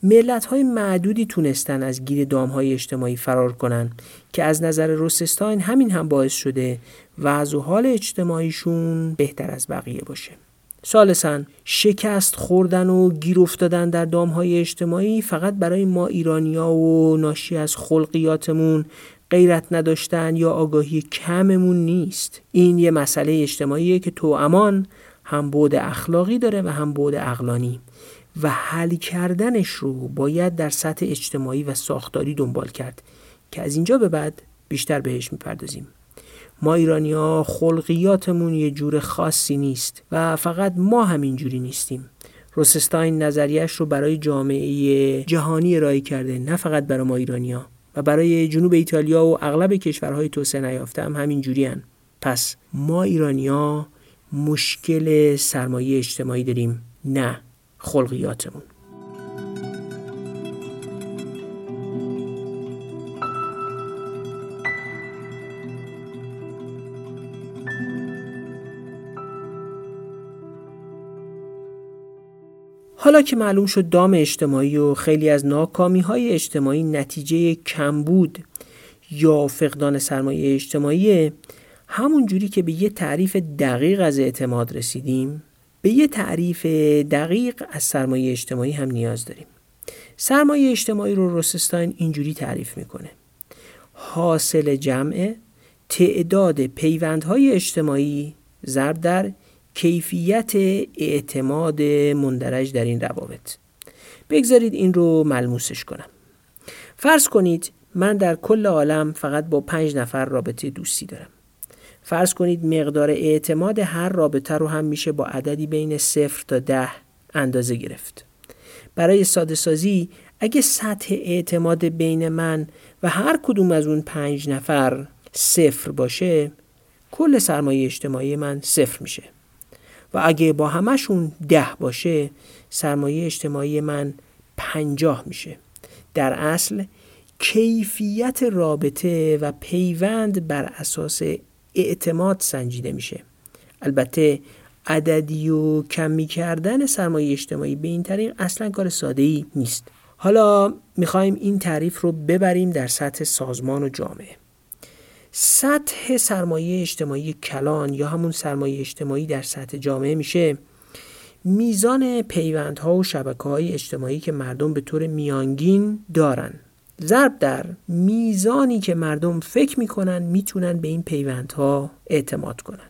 ملت های معدودی تونستن از گیر دام های اجتماعی فرار کنن که از نظر روسستاین همین هم باعث شده وضع و حال اجتماعیشون بهتر از بقیه باشه. سالسا شکست خوردن و گیر افتادن در دام های اجتماعی فقط برای ما ایرانیا و ناشی از خلقیاتمون غیرت نداشتن یا آگاهی کممون نیست. این یه مسئله اجتماعیه که تو امان هم بود اخلاقی داره و هم بود اقلانی و حل کردنش رو باید در سطح اجتماعی و ساختاری دنبال کرد که از اینجا به بعد بیشتر بهش می‌پردازیم. ما ایرانی ها خلقیاتمون یه جور خاصی نیست و فقط ما همین جوری نیستیم. روسستاین نظریش رو برای جامعه جهانی ارائه کرده نه فقط برای ما ایرانیا و برای جنوب ایتالیا و اغلب کشورهای توسعه نیافته هم همین جوری هن. پس ما ایرانیا مشکل سرمایه اجتماعی داریم. نه. خلقیاتمون. حالا که معلوم شد دام اجتماعی و خیلی از ناکامی های اجتماعی نتیجه کمبود یا فقدان سرمایه اجتماعی همون جوری که به یه تعریف دقیق از اعتماد رسیدیم به یه تعریف دقیق از سرمایه اجتماعی هم نیاز داریم. سرمایه اجتماعی رو روسستاین اینجوری تعریف می‌کنه. حاصل جمع تعداد پیوندهای اجتماعی ضرب در کیفیت اعتماد مندرج در این روابط. بگذارید این رو ملموسش کنم. فرض کنید من در کل عالم فقط با پنج نفر رابطه دوستی دارم. فرض کنید مقدار اعتماد هر رابطه رو هم میشه با عددی بین صفر تا ده اندازه گرفت. برای ساده سازی اگه سطح اعتماد بین من و هر کدوم از اون پنج نفر صفر باشه کل سرمایه اجتماعی من صفر میشه. و اگه با همشون ده باشه سرمایه اجتماعی من پنجاه میشه. در اصل کیفیت رابطه و پیوند بر اساس اعتماد سنجیده میشه. البته عددی و کمی کردن سرمایه اجتماعی به این طریق اصلا کار ساده ای نیست. حالا می‌خوایم این تعریف رو ببریم در سطح سازمان و جامعه. سطح سرمایه اجتماعی کلان یا همون سرمایه اجتماعی در سطح جامعه میشه میزان پیوندها و شبکه های اجتماعی که مردم به طور میانگین دارن. ضرب در میزانی که مردم فکر می‌کنن می‌تونن به این پیوندها اعتماد کنن.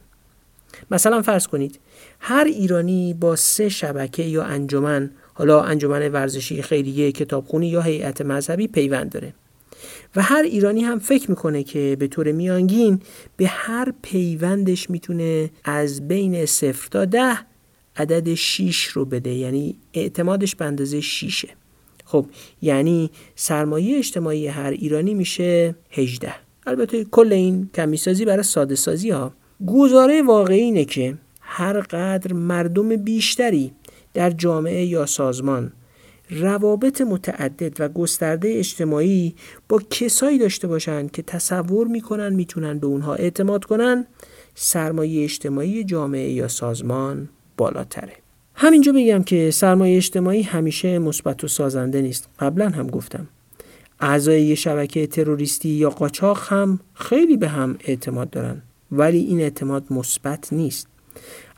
مثلا فرض کنید هر ایرانی با سه شبکه یا انجمن حالا انجمن ورزشی خیریه کتابخونی یا هیئت مذهبی پیوند داره. و هر ایرانی هم فکر می‌کنه که به طور میانگین به هر پیوندش می‌تونه از بین صفر تا ده عدد 6 رو بده. یعنی اعتمادش به اندازه 6 خب یعنی سرمایه اجتماعی هر ایرانی میشه 18 البته کل این کمی سازی برای ساده سازی ها. گزاره واقعی اینه که هر قدر مردم بیشتری در جامعه یا سازمان روابط متعدد و گسترده اجتماعی با کسایی داشته باشند که تصور می‌کنن می‌تونن به اونها اعتماد کنن سرمایه اجتماعی جامعه یا سازمان بالاتره. همینجا بگم که سرمایه اجتماعی همیشه مثبت و سازنده نیست. قبلا هم گفتم. اعضای شبکه تروریستی یا قاچاق هم خیلی به هم اعتماد دارن ولی این اعتماد مثبت نیست.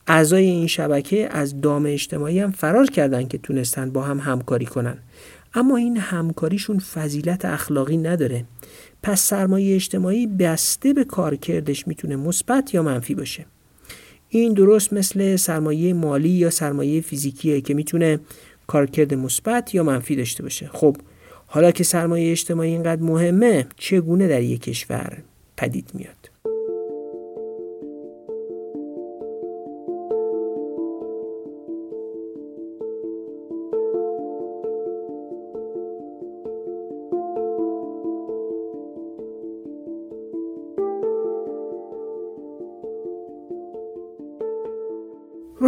اعضای این شبکه از دام اجتماعی هم فرار کردن که تونستن با هم همکاری کنن. اما این همکاریشون فضیلت اخلاقی نداره. پس سرمایه اجتماعی بسته به کارکردش می‌تونه مثبت یا منفی باشه. این درست مثل سرمایه مالی یا سرمایه فیزیکیه که می‌تونه کارکرد مثبت یا منفی داشته باشه. خب حالا که سرمایه اجتماعی اینقدر مهمه چگونه در یک کشور پدید میاد؟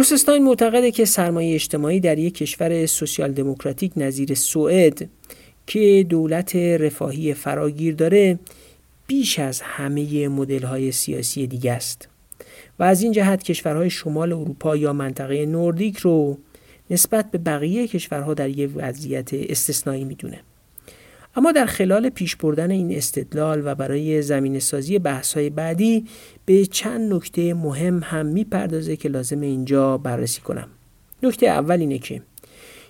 روسستاین معتقده که سرمایه اجتماعی در یک کشور سوسیال دموکراتیک نظیر سوئد که دولت رفاهی فراگیر داره بیش از همه مدل های سیاسی دیگه است. و از این جهت کشورهای شمال اروپا یا منطقه نوردیک رو نسبت به بقیه کشورها در یک وضعیت استثنایی می‌دونه. اما در خلال پیش بردن این استدلال و برای زمین سازی بحث های بعدی به چند نکته مهم هم می‌پردازه که لازم اینجا بررسی کنم. نکته اول اینه که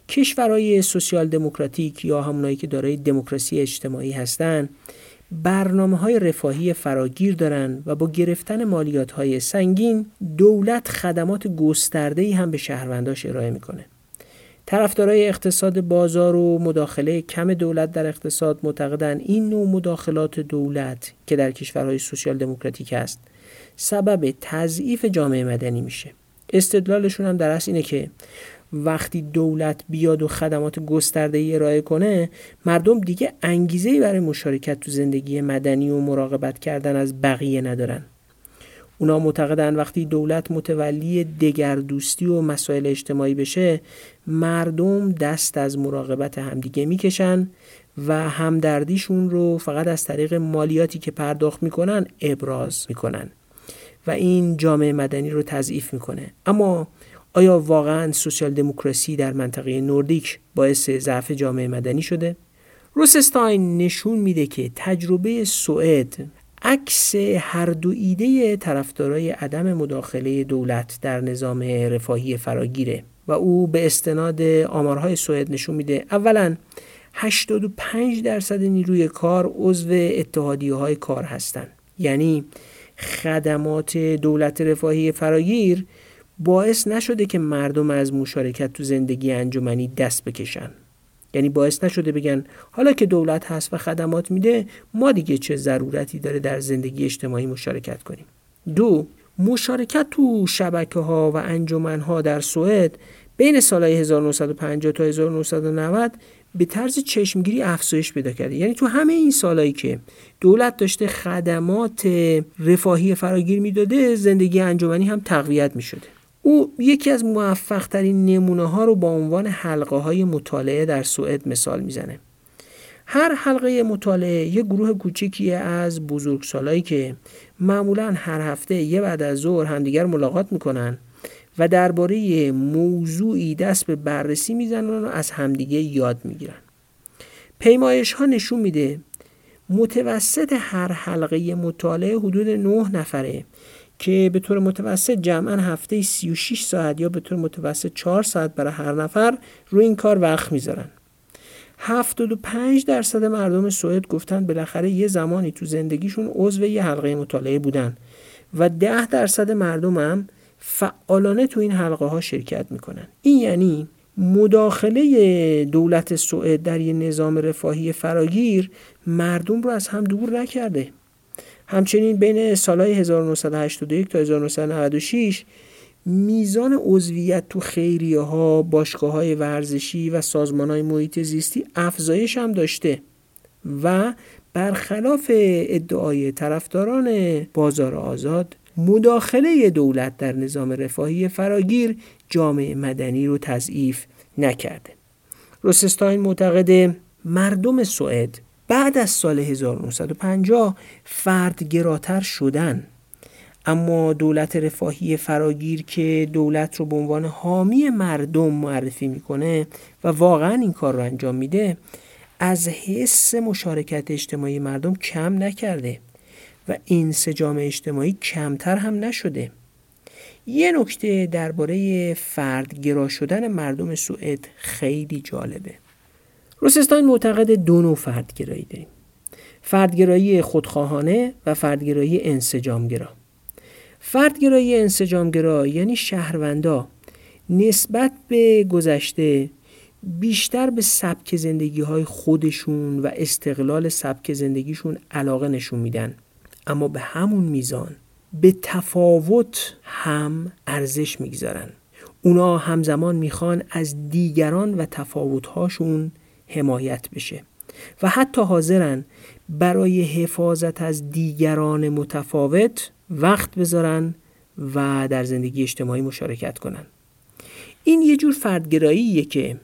کشورهای سوسیال دموکراتیک یا همونایی که دارای دموکراسی اجتماعی هستند برنامه های رفاهی فراگیر دارند و با گرفتن مالیات های سنگین دولت خدمات گسترده هم به شهرونداش ارائه می‌کنه. طرفدارای اقتصاد بازار و مداخله کم دولت در اقتصاد معتقدن این نوع مداخلات دولت که در کشورهای سوسیال دموکراتیک است سبب تضعیف جامعه مدنی میشه. استدلالشون هم در اصل اینه که وقتی دولت بیاد و خدمات گسترده ای ارائه کنه مردم دیگه انگیزه برای مشارکت تو زندگی مدنی و مراقبت کردن از بقیه ندارن. اونا معتقدن وقتی دولت متولی دگردوستی و مسائل اجتماعی بشه مردم دست از مراقبت همدیگه می‌کشن و همدردیشون رو فقط از طریق مالیاتی که پرداخت می‌کنن ابراز می‌کنن و این جامعه مدنی رو تضعیف می‌کنه اما آیا واقعا سوسیال دموکراسی در منطقه نوردیک باعث ضعف جامعه مدنی شده؟ روسستاین نشون میده که تجربه سوئد عکس هر دو ایده طرفدارای عدم مداخله دولت در نظام رفاهی فراگیره و او به استناد آمارهای سوئد نشون میده. اولا 85 درصد نیروی کار عضو اتحادیه های کار هستند. یعنی خدمات دولت رفاهی فراگیر باعث نشده که مردم از مشارکت تو زندگی انجمنی دست بکشن. یعنی باعث نشده بگن حالا که دولت هست و خدمات میده ما دیگه چه ضرورتی داره در زندگی اجتماعی مشارکت کنیم؟ دو مشارکت تو شبکه ها و انجمن ها در سوئد بین سالهای 1950 تا 1990 به طرز چشمگیری افزایش پیدا کرده. یعنی تو همه این سالهایی که دولت داشته خدمات رفاهی فراگیر می‌داده زندگی انجمنی هم تقویت می شده او یکی از موفق ترین نمونه ها رو با عنوان حلقه های مطالعه در سوئد مثال می‌زنه. هر حلقه مطالعه یه گروه کوچیکی از بزرگسالایی که معمولا هر هفته یه بعد از ظهر همدیگر ملاقات می‌کنن و درباره موضوعی دست به بررسی می‌زنن و از همدیگه یاد می‌گیرن. پیمایش ها نشون میده متوسط هر حلقه مطالعه حدود 9 نفره که به طور متوسط جمعا هفته 36 ساعت یا به طور متوسط 4 ساعت برای هر نفر روی این کار وقت می‌ذارن. 75 درصد مردم سوئد گفتن بالاخره یه زمانی تو زندگیشون عضو یه حلقه مطالعه بودن و 10 درصد مردم هم فعالانه تو این حلقه ها شرکت می‌کنن. این یعنی مداخله دولت سوئد در یه نظام رفاهی فراگیر مردم رو از هم دور نکرده. همچنین بین سالهای 1981 تا 1996 میزان عضویت تو خیریه ها، باشگاه های ورزشی و سازمان های محیط زیستی افزایش هم داشته و برخلاف ادعای طرفداران بازار آزاد مداخله دولت در نظام رفاهی فراگیر جامعه مدنی رو تضعیف نکرده. روسستاین معتقد مردم سوئد بعد از سال 1950 فردگراتر شدن. اما دولت رفاهی فراگیر که دولت رو به عنوان حامی مردم معرفی می‌کنه و واقعا این کار رو انجام میده از حس مشارکت اجتماعی مردم کم نکرده و این سجام اجتماعی کمتر هم نشده. یه نکته درباره فردگرا شدن مردم سوئد خیلی جالبه. روسستان معتقد دو نوع فردگرایی داریم. فردگرایی خودخواهانه و فردگرایی انسجامگرا. فردگرایی انسجامگرا یعنی شهروندا نسبت به گذشته بیشتر به سبک زندگی های خودشون و استقلال سبک زندگیشون علاقه نشون میدن. اما به همون میزان به تفاوت هم ارزش می‌گذارن. اونا همزمان می‌خوان از دیگران و تفاوتهاشون حمایت بشه. و حتی حاضرن برای حفاظت از دیگران متفاوت وقت بذارن و در زندگی اجتماعی مشارکت کنن. این یه جور فردگراییه که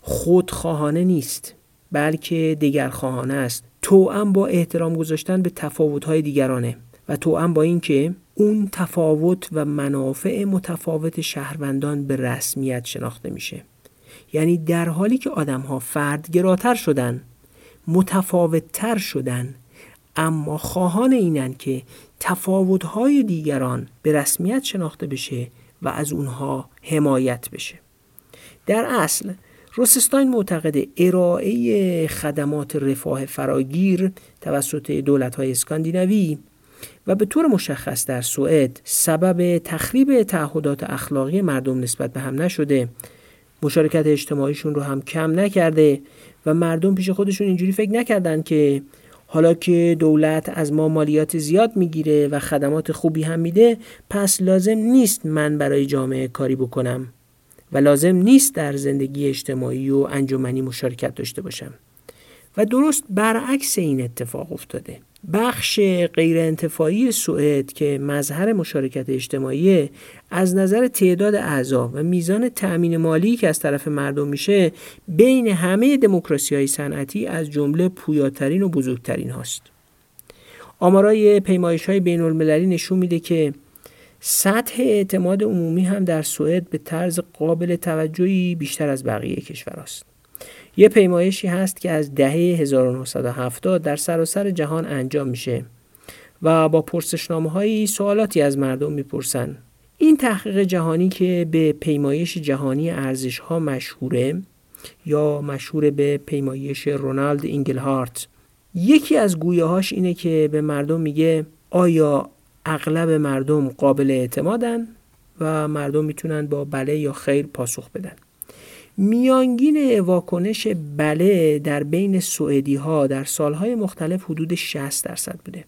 خودخواهانه نیست بلکه دگرخواهانه است. توأم با احترام گذاشتن به تفاوت‌های دیگرانه و توأم با اینکه اون تفاوت و منافع متفاوت شهروندان به رسمیت شناخته میشه. یعنی در حالی که آدم ها فردگراتر شدن متفاوتتر شدن اما خواهان اینن که تفاوتهای دیگران به رسمیت شناخته بشه و از اونها حمایت بشه. در اصل روسستاین معتقد ارائه خدمات رفاه فراگیر توسط دولت های اسکاندیناوی و به طور مشخص در سوئد سبب تخریب تعهدات اخلاقی مردم نسبت به هم نشده. مشارکت اجتماعیشون رو هم کم نکرده و مردم پیش خودشون اینجوری فکر نکردن که حالا که دولت از ما مالیات زیاد می‌گیره و خدمات خوبی هم میده پس لازم نیست من برای جامعه کاری بکنم و لازم نیست در زندگی اجتماعی و انجمنی مشارکت داشته باشم. و درست برعکس این اتفاق افتاده. بخش غیر انتفاعی سوئد که مظهر مشارکت اجتماعی از نظر تعداد اعضا و میزان تأمین مالی که از طرف مردم میشه بین همه دموکراسی های صنعتی از جمله پویاترین و بزرگترین هاست آمارای پیمایش های بین المللی نشون میده که سطح اعتماد عمومی هم در سوئد به طرز قابل توجهی بیشتر از بقیه کشور است. یه پیمایشی هست که از دهه 1970 در سراسر جهان انجام میشه و با پرسشنامه هایی سوالاتی از مردم می‌پرسن. این تحقیق جهانی که به پیمایش جهانی ارزش ها مشهوره یا مشهور به پیمایش رونالد اینگلهارت. یکی از گویه هاش اینه که به مردم میگه آیا اغلب مردم قابل اعتمادن و مردم می‌تونن با بله یا خیر پاسخ بدن؟ میانگین واکنش بله در بین سوئدی ها در سالهای مختلف حدود 60 درصد بوده.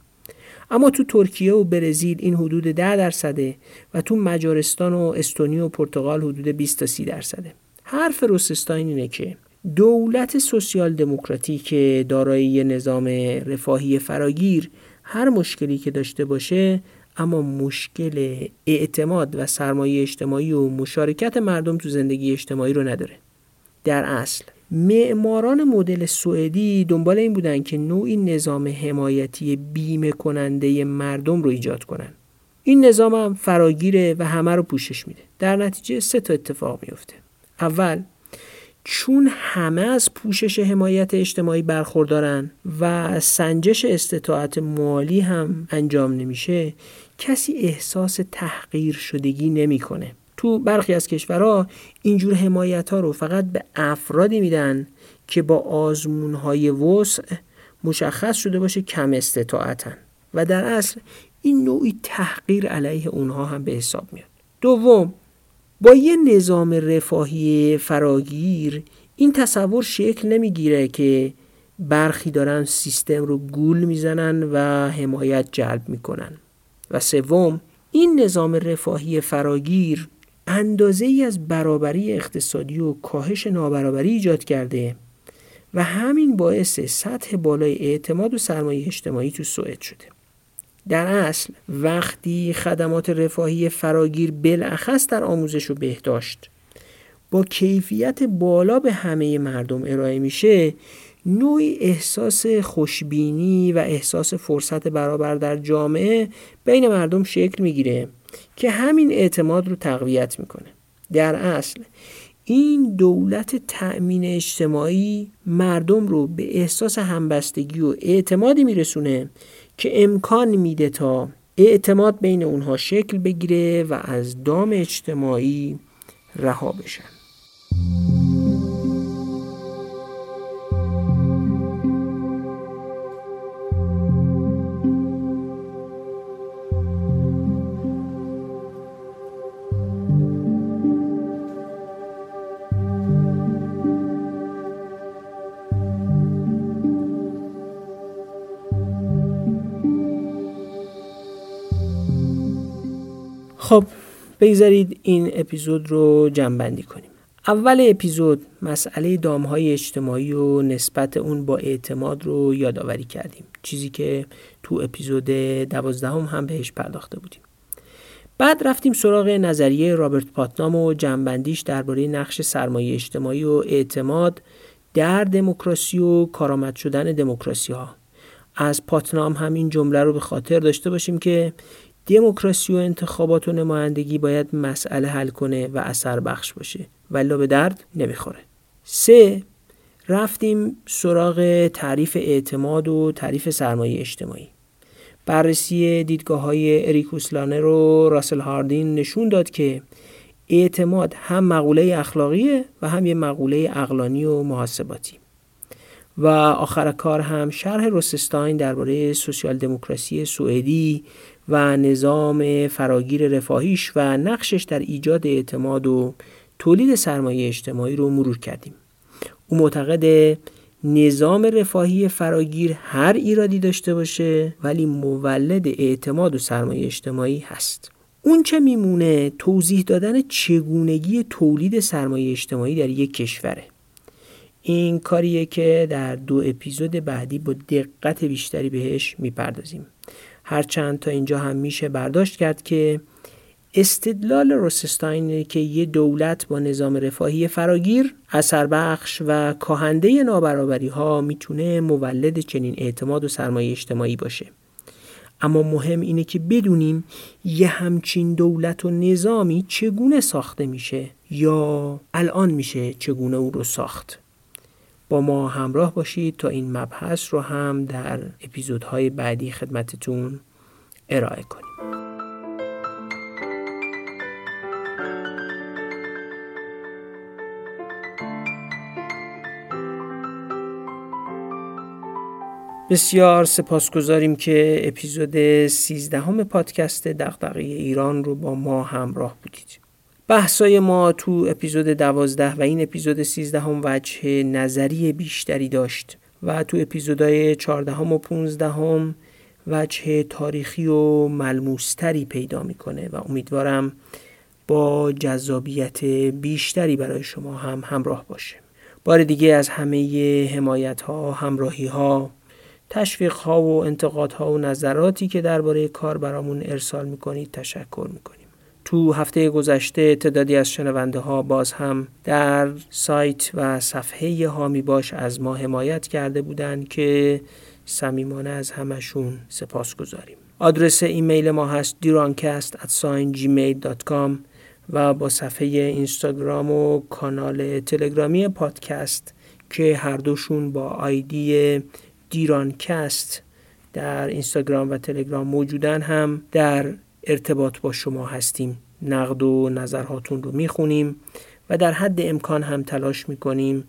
اما تو ترکیه و برزیل این حدود 10 درصده و تو مجارستان و استونیا و پرتغال حدود 20 تا 30 درصده حرف روسستاین اینه که دولت سوسیال دموکراتی که دارای نظام رفاهی فراگیر هر مشکلی که داشته باشه اما مشکل اعتماد و سرمایه اجتماعی و مشارکت مردم تو زندگی اجتماعی رو نداره. در اصل. معماران مدل سوئدی دنبال این بودن که نوعی نظام حمایتی بیمه کننده مردم رو ایجاد کنن. این نظام هم فراگیره و همه رو پوشش میده. در نتیجه سه تا اتفاق میفته اول چون همه از پوشش حمایت اجتماعی برخوردارن و سنجش استطاعت مالی هم انجام نمیشه کسی احساس تحقیر شدگی نمی‌کنه. تو برخی از کشورها اینجور حمایت ها رو فقط به افرادی میدن که با آزمون های وسع مشخص شده باشه کم استطاعتن. و در اصل این نوعی تحقیر علیه اونها هم به حساب میاد. دوم با یه نظام رفاهی فراگیر این تصور شکل نمی‌گیره که برخی دارن سیستم رو گول می‌زنن و حمایت جلب می‌کنن. و سوم این نظام رفاهی فراگیر اندازه ای از برابری اقتصادی و کاهش نابرابری ایجاد کرده و همین باعث سطح بالای اعتماد و سرمایه اجتماعی تو سوئد شده. در اصل وقتی خدمات رفاهی فراگیر بالاخص در آموزش و بهداشت با کیفیت بالا به همه مردم ارائه میشه نوعی احساس خوشبینی و احساس فرصت برابر در جامعه بین مردم شکل می‌گیره. که همین اعتماد رو تقویت می‌کنه. در اصل این دولت تأمین اجتماعی مردم رو به احساس همبستگی و اعتمادی میرسونه که امکان میده تا اعتماد بین اونها شکل بگیره و از دام اجتماعی رها بشن. خب بگذارید این اپیزود رو جنبندی کنیم. اول اپیزود مسئله دامهای اجتماعی و نسبت اون با اعتماد رو یادآوری کردیم. چیزی که تو اپیزود دوازدهم هم بهش پرداخته بودیم. بعد رفتیم سراغ نظریه رابرت پاتنام و جنبندیش درباره نقش سرمایه اجتماعی و اعتماد در دموکراسی و کارآمد شدن دموکراسی ها. از پاتنام هم این جمله رو به خاطر داشته باشیم که دموکراسی و انتخابات و نمایندگی باید مسئله حل کنه و اثر بخش باشه ولی به درد نمی‌خوره. سه رفتیم سراغ تعریف اعتماد و تعریف سرمایه اجتماعی. بررسی دیدگاه های اریکوس لانر و راسل هاردین نشون داد که اعتماد هم مقوله اخلاقیه و هم یه مقوله اقلانی و محاسباتی. و آخر کار هم شرح روسستاین درباره سوسیال دموکراسی سوئدی و نظام فراگیر رفاهیش و نقشش در ایجاد اعتماد و تولید سرمایه اجتماعی رو مرور کردیم. او معتقد نظام رفاهی فراگیر هر ایرادی داشته باشه ولی مولد اعتماد و سرمایه اجتماعی هست. اون چه میمونه؟ توضیح دادن چگونگی تولید سرمایه اجتماعی در یک کشوره. این کاریه که در دو اپیزود بعدی با دقت بیشتری بهش می‌پردازیم. هرچند تا اینجا هم میشه برداشت کرد که استدلال روسستاین که یه دولت با نظام رفاهی فراگیر اثر بخش و کاهنده نابرابری ها می‌تونه مولد چنین اعتماد و سرمایه اجتماعی باشه. اما مهم اینه که بدونیم یه همچین دولت و نظامی چگونه ساخته میشه یا الان میشه چگونه او رو ساخت. ما همراه باشید تا این مبحث رو هم در اپیزودهای بعدی خدمتتون ارائه کنیم بسیار سپاسگزاریم که اپیزود 13 همه پادکست دغدغه ایران رو با ما همراه بودید. بحثای ما تو اپیزود دوازده و این اپیزود سیزده هم وجه نظری بیشتری داشت و تو اپیزودهای چهاردهم و پونزدهم وجه تاریخی و ملموستری پیدا می‌کنه و امیدوارم با جذابیت بیشتری برای شما هم همراه باشه. بار دیگه از همه حمایت ها، همراهی ها، تشویق ها و انتقاد ها و نظراتی که درباره کار برامون ارسال می‌کنید تشکر می‌کنیم. تو هفته گذشته تعدادی از شنونده ها باز هم در سایت و صفحه هامی باش از ما حمایت کرده بودند که صمیمانه از همشون سپاس گذاریم آدرس ایمیل ما هست dirancast@gmail.com و با صفحه اینستاگرام و کانال تلگرامی پادکست که هر دوشون با آیدی دیرانکست در اینستاگرام و تلگرام موجودن هم در ارتباط با شما هستیم. نقد و نظرهاتون رو می‌خونیم و در حد امکان هم تلاش می‌کنیم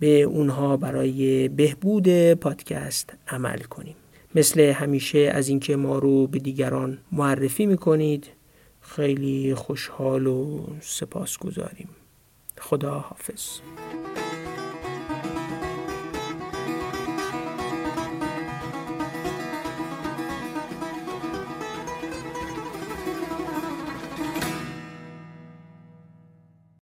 به اونها برای بهبود پادکست عمل کنیم. مثل همیشه از اینکه ما رو به دیگران معرفی می‌کنید خیلی خوشحال و سپاس گذاریم خدا حافظ